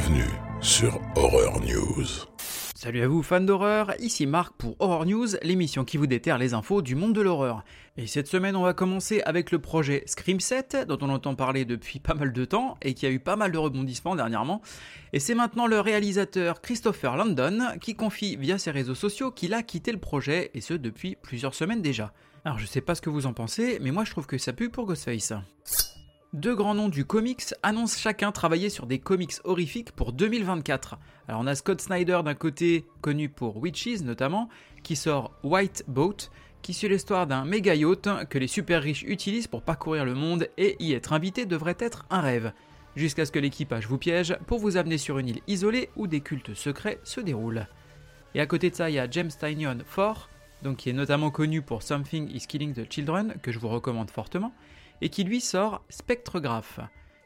Bienvenue sur Horror News. Salut à vous fans d'horreur, ici Marc pour Horror News, l'émission qui vous déterre les infos du monde de l'horreur. Et cette semaine on va commencer avec le projet Scream 7, dont on entend parler depuis pas mal de temps et qui a eu pas mal de rebondissements dernièrement. Et c'est maintenant le réalisateur Christopher Landon qui confie via ses réseaux sociaux qu'il a quitté le projet, et ce depuis plusieurs semaines déjà. Alors je sais pas ce que vous en pensez, mais moi je trouve que ça pue pour Ghostface. Deux grands noms du comics annoncent chacun travailler sur des comics horrifiques pour 2024. Alors on a Scott Snyder d'un côté, connu pour Witches notamment, qui sort White Boat, qui suit l'histoire d'un méga yacht que les super riches utilisent pour parcourir le monde et y être invité devrait être un rêve. Jusqu'à ce que l'équipage vous piège pour vous amener sur une île isolée où des cultes secrets se déroulent. Et à côté de ça, il y a James Tynion Fort, donc qui est notamment connu pour Something is Killing the Children, que je vous recommande fortement, et qui lui sort Spectrograph,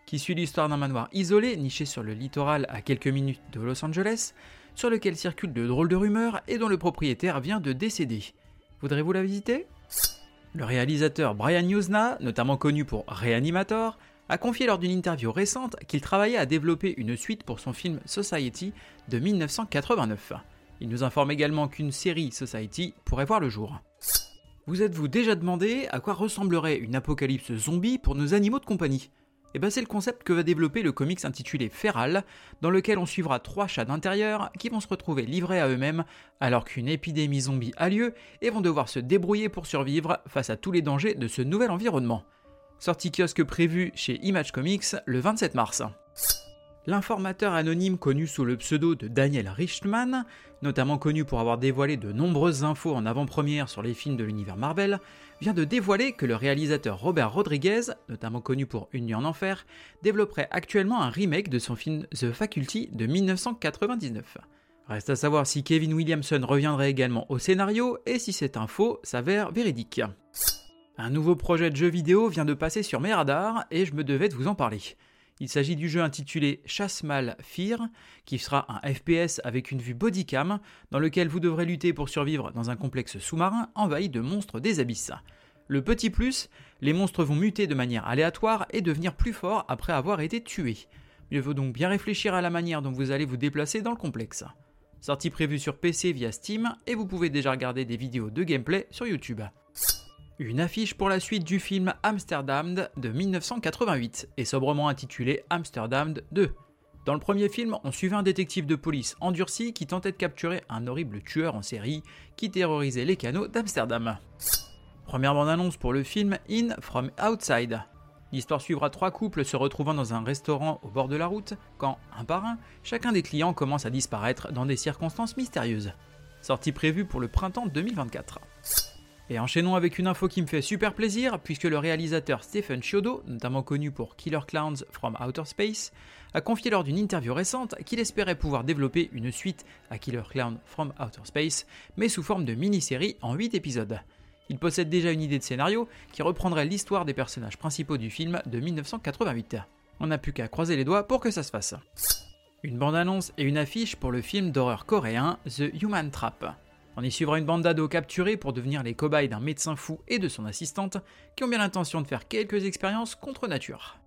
qui suit l'histoire d'un manoir isolé, niché sur le littoral à quelques minutes de Los Angeles, sur lequel circulent de drôles de rumeurs et dont le propriétaire vient de décéder. Voudrez-vous la visiter? Le réalisateur Brian Yuzna, notamment connu pour Reanimator, a confié lors d'une interview récente qu'il travaillait à développer une suite pour son film Society de 1989. Il nous informe également qu'une série Society pourrait voir le jour. Vous êtes-vous déjà demandé à quoi ressemblerait une apocalypse zombie pour nos animaux de compagnie? Eh ben c'est le concept que va développer le comics intitulé Feral, dans lequel on suivra trois chats d'intérieur qui vont se retrouver livrés à eux-mêmes alors qu'une épidémie zombie a lieu et vont devoir se débrouiller pour survivre face à tous les dangers de ce nouvel environnement. Sortie kiosque prévue chez Image Comics le 27 mars. L'informateur anonyme connu sous le pseudo de Daniel Richtman, notamment connu pour avoir dévoilé de nombreuses infos en avant-première sur les films de l'univers Marvel, vient de dévoiler que le réalisateur Robert Rodriguez, notamment connu pour Une nuit en enfer, développerait actuellement un remake de son film The Faculty de 1999. Reste à savoir si Kevin Williamson reviendrait également au scénario et si cette info s'avère véridique. Un nouveau projet de jeu vidéo vient de passer sur mes radars et je me devais de vous en parler. Il s'agit du jeu intitulé Chasse-Mal qui sera un FPS avec une vue bodycam, dans lequel vous devrez lutter pour survivre dans un complexe sous-marin envahi de monstres des abysses. Le petit plus, les monstres vont muter de manière aléatoire et devenir plus forts après avoir été tués. Mieux vaut donc bien réfléchir à la manière dont vous allez vous déplacer dans le complexe. Sortie prévue sur PC via Steam et vous pouvez déjà regarder des vidéos de gameplay sur YouTube. Une affiche pour la suite du film Amsterdam de 1988 et sobrement intitulé Amsterdam 2. Dans le premier film, on suivait un détective de police endurci qui tentait de capturer un horrible tueur en série qui terrorisait les canaux d'Amsterdam. Première bande-annonce pour le film In From Outside. L'histoire suivra trois couples se retrouvant dans un restaurant au bord de la route quand, un par un, chacun des clients commence à disparaître dans des circonstances mystérieuses. Sortie prévue pour le printemps 2024. Et enchaînons avec une info qui me fait super plaisir, puisque le réalisateur Stephen Chiodo, notamment connu pour Killer Clowns from Outer Space, a confié lors d'une interview récente qu'il espérait pouvoir développer une suite à Killer Clowns from Outer Space, mais sous forme de mini-série en 8 épisodes. Il possède déjà une idée de scénario qui reprendrait l'histoire des personnages principaux du film de 1988. On n'a plus qu'à croiser les doigts pour que ça se fasse. Une bande-annonce et une affiche pour le film d'horreur coréen The Human Trap. On y suivra une bande d'ados capturés pour devenir les cobayes d'un médecin fou et de son assistante qui ont bien l'intention de faire quelques expériences contre nature.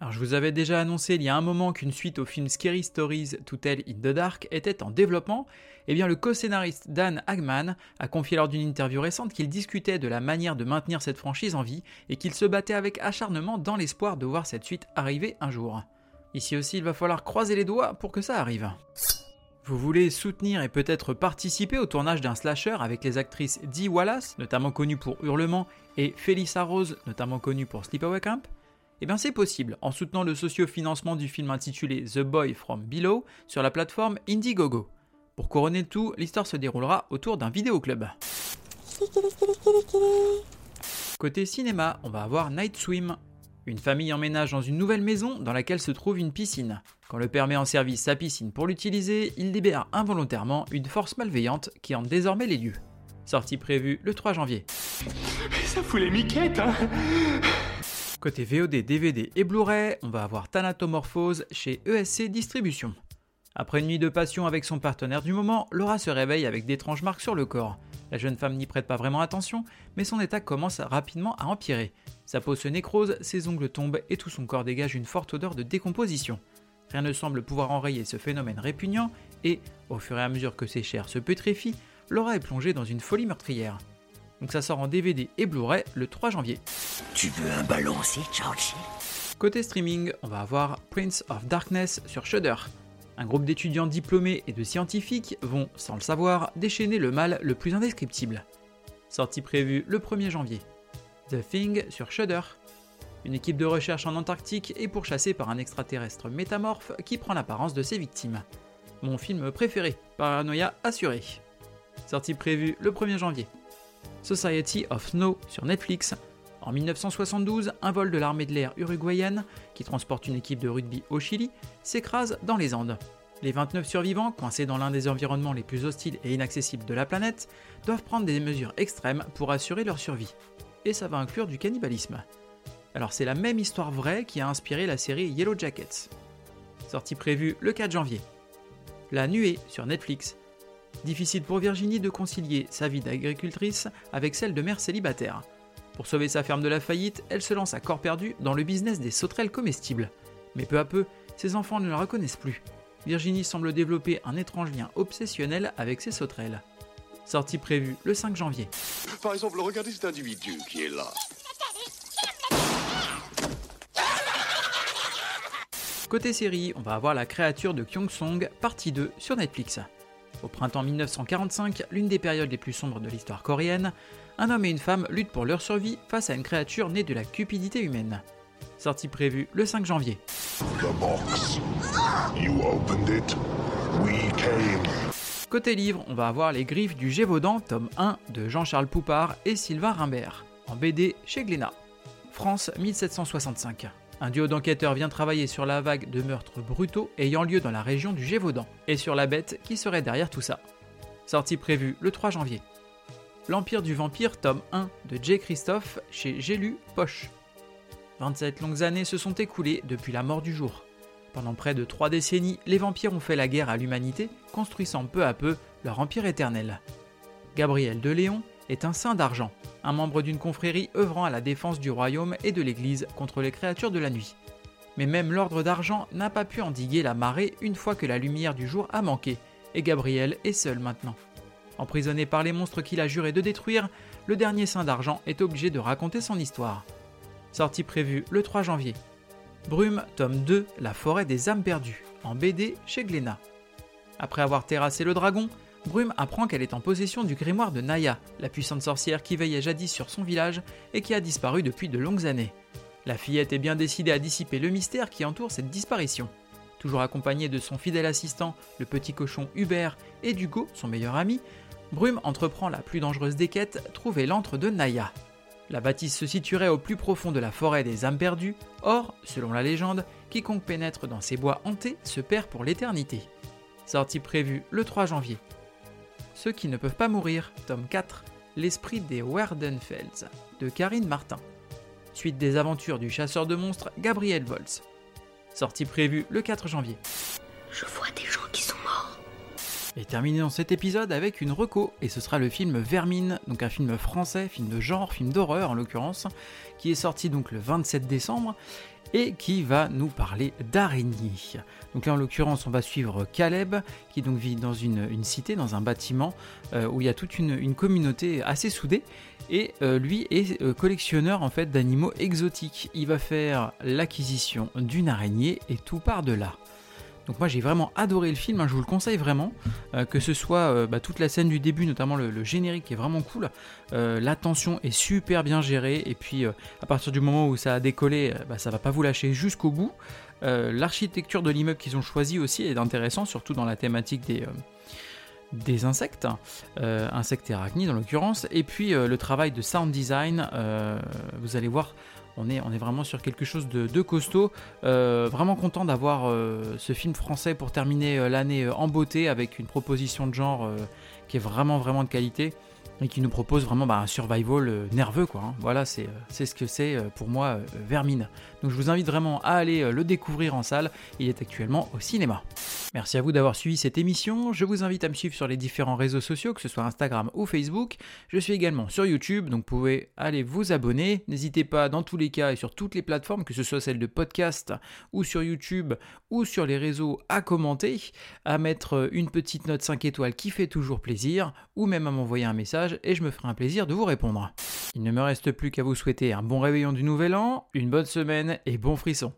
Alors je vous avais déjà annoncé il y a un moment qu'une suite au film Scary Stories to Tell in the Dark était en développement, et bien le co-scénariste Dan Hagman a confié lors d'une interview récente qu'il discutait de la manière de maintenir cette franchise en vie et qu'il se battait avec acharnement dans l'espoir de voir cette suite arriver un jour. Ici aussi il va falloir croiser les doigts pour que ça arrive. Vous voulez soutenir et peut-être participer au tournage d'un slasher avec les actrices Dee Wallace, notamment connue pour Hurlement, et Felissa Rose, notamment connue pour Sleepaway Camp? Eh bien c'est possible en soutenant le socio-financement du film intitulé The Boy from Below sur la plateforme Indiegogo. Pour couronner le tout, l'histoire se déroulera autour d'un vidéoclub. Côté cinéma, on va avoir Night Swim, une famille emménage dans une nouvelle maison dans laquelle se trouve une piscine. Quand le père met en service sa piscine pour l'utiliser, il libère involontairement une force malveillante qui hante désormais les lieux. Sortie prévue le 3 janvier. Ça fout les miquettes, hein Côté VOD, DVD et Blu-ray, on va avoir Thanatomorphose chez ESC Distribution. Après une nuit de passion avec son partenaire du moment, Laura se réveille avec d'étranges marques sur le corps. La jeune femme n'y prête pas vraiment attention, mais son état commence rapidement à empirer. Sa peau se nécrose, ses ongles tombent et tout son corps dégage une forte odeur de décomposition. Rien ne semble pouvoir enrayer ce phénomène répugnant, et, au fur et à mesure que ses chairs se putréfient, Laura est plongée dans une folie meurtrière. Donc ça sort en DVD et Blu-ray le 3 janvier. Tu veux un ballon aussi, Georgie? Côté streaming, on va avoir Prince of Darkness sur Shudder. Un groupe d'étudiants diplômés et de scientifiques vont, sans le savoir, déchaîner le mal le plus indescriptible. Sortie prévue le 1er janvier. The Thing sur Shudder. Une équipe de recherche en Antarctique est pourchassée par un extraterrestre métamorphe qui prend l'apparence de ses victimes. Mon film préféré, Paranoia assuré. Sortie prévue le 1er janvier. Society of Snow sur Netflix. En 1972, un vol de l'armée de l'air uruguayenne, qui transporte une équipe de rugby au Chili, s'écrase dans les Andes. Les 29 survivants, coincés dans l'un des environnements les plus hostiles et inaccessibles de la planète, doivent prendre des mesures extrêmes pour assurer leur survie. Et ça va inclure du cannibalisme. Alors c'est la même histoire vraie qui a inspiré la série Yellow Jackets. Sortie prévue le 4 janvier. La nuée sur Netflix. Difficile pour Virginie de concilier sa vie d'agricultrice avec celle de mère célibataire. Pour sauver sa ferme de la faillite, elle se lance à corps perdu dans le business des sauterelles comestibles. Mais peu à peu, ses enfants ne la reconnaissent plus. Virginie semble développer un étrange lien obsessionnel avec ses sauterelles. Sortie prévue le 5 janvier. Par exemple, regardez cet individu qui est là. Côté série, on va avoir La créature de Kyung Song, partie 2 sur Netflix. Au printemps 1945, l'une des périodes les plus sombres de l'histoire coréenne, un homme et une femme luttent pour leur survie face à une créature née de la cupidité humaine. Sortie prévue le 5 janvier. Côté livre, on va avoir Les Griffes du Gévaudan, tome 1 de Jean-Charles Poupard et Sylvain Rimbert, en BD chez Glénat. France 1765. Un duo d'enquêteurs vient travailler sur la vague de meurtres brutaux ayant lieu dans la région du Gévaudan, et sur la bête qui serait derrière tout ça. Sortie prévue le 3 janvier. L'Empire du Vampire, tome 1 de J. Christophe chez J'ai lu Poche. 27 longues années se sont écoulées depuis la mort du jour. Pendant près de trois décennies, les vampires ont fait la guerre à l'humanité, construisant peu à peu leur empire éternel. Gabriel de Léon est un saint d'argent, un membre d'une confrérie œuvrant à la défense du royaume et de l'Église contre les créatures de la nuit. Mais même l'ordre d'argent n'a pas pu endiguer la marée une fois que la lumière du jour a manqué, et Gabriel est seul maintenant. Emprisonné par les monstres qu'il a juré de détruire, le dernier saint d'argent est obligé de raconter son histoire. Sortie prévue le 3 janvier. Brume, tome 2, La forêt des âmes perdues, en BD chez Glénat. Après avoir terrassé le dragon, Brume apprend qu'elle est en possession du grimoire de Naya, la puissante sorcière qui veillait jadis sur son village et qui a disparu depuis de longues années. La fillette est bien décidée à dissiper le mystère qui entoure cette disparition. Toujours accompagnée de son fidèle assistant, le petit cochon Hubert, et d'Hugo, son meilleur ami, Brume entreprend la plus dangereuse des quêtes, trouver l'antre de Naya. La bâtisse se situerait au plus profond de la forêt des âmes perdues, or, selon la légende, quiconque pénètre dans ces bois hantés se perd pour l'éternité. Sortie prévue le 3 janvier. Ceux qui ne peuvent pas mourir, tome 4, L'esprit des Werdenfels, de Karine Martin. Suite des aventures du chasseur de monstres Gabriel Volz. Sortie prévue le 4 janvier. Je vois des gens qui sont morts. Et terminé dans cet épisode avec une reco, et ce sera le film Vermine, donc un film français, film de genre, film d'horreur en l'occurrence, qui est sorti donc le 27 décembre, et qui va nous parler d'araignées. Donc là en l'occurrence on va suivre Caleb, qui donc vit dans une, cité, dans un bâtiment, euh, où il y a toute une, une communauté assez soudée, et euh, lui est euh, collectionneur en fait d'animaux exotiques. Il va faire l'acquisition d'une araignée, et tout part de là. Donc moi j'ai vraiment adoré le film, hein, je vous le conseille vraiment, euh, que ce soit euh, bah, toute la scène du début, notamment le, générique qui est vraiment cool, euh, la tension est super bien gérée, et puis euh, à partir du moment où ça a décollé, bah, ça va pas vous lâcher jusqu'au bout. L'architecture de l'immeuble qu'ils ont choisi aussi est intéressant, surtout dans la thématique des... des insectes, insectes et arachnides en l'occurrence, et puis le travail de sound design, vous allez voir, on est, vraiment sur quelque chose de, costaud. Euh, vraiment content d'avoir euh, ce film français pour terminer euh, l'année en beauté avec une proposition de genre qui est vraiment vraiment de qualité. Et qui nous propose vraiment bah, un survival euh, nerveux quoi. hein. Voilà, c'est euh, c'est ce que c'est euh, pour moi Vermine. Donc je vous invite vraiment à aller le découvrir en salle. Il est actuellement au cinéma. Merci à vous d'avoir suivi cette émission. Je vous invite à me suivre sur les différents réseaux sociaux, que ce soit Instagram ou Facebook. Je suis également sur YouTube, donc vous pouvez aller vous abonner. N'hésitez pas dans tous les cas et sur toutes les plateformes, que ce soit celle de podcast ou sur YouTube ou sur les réseaux, à commenter, à mettre une petite note 5 étoiles qui fait toujours plaisir, ou même à m'envoyer un et je me ferai un plaisir de vous répondre. Il ne me reste plus qu'à vous souhaiter un bon réveillon du nouvel an, une bonne semaine et bon frisson.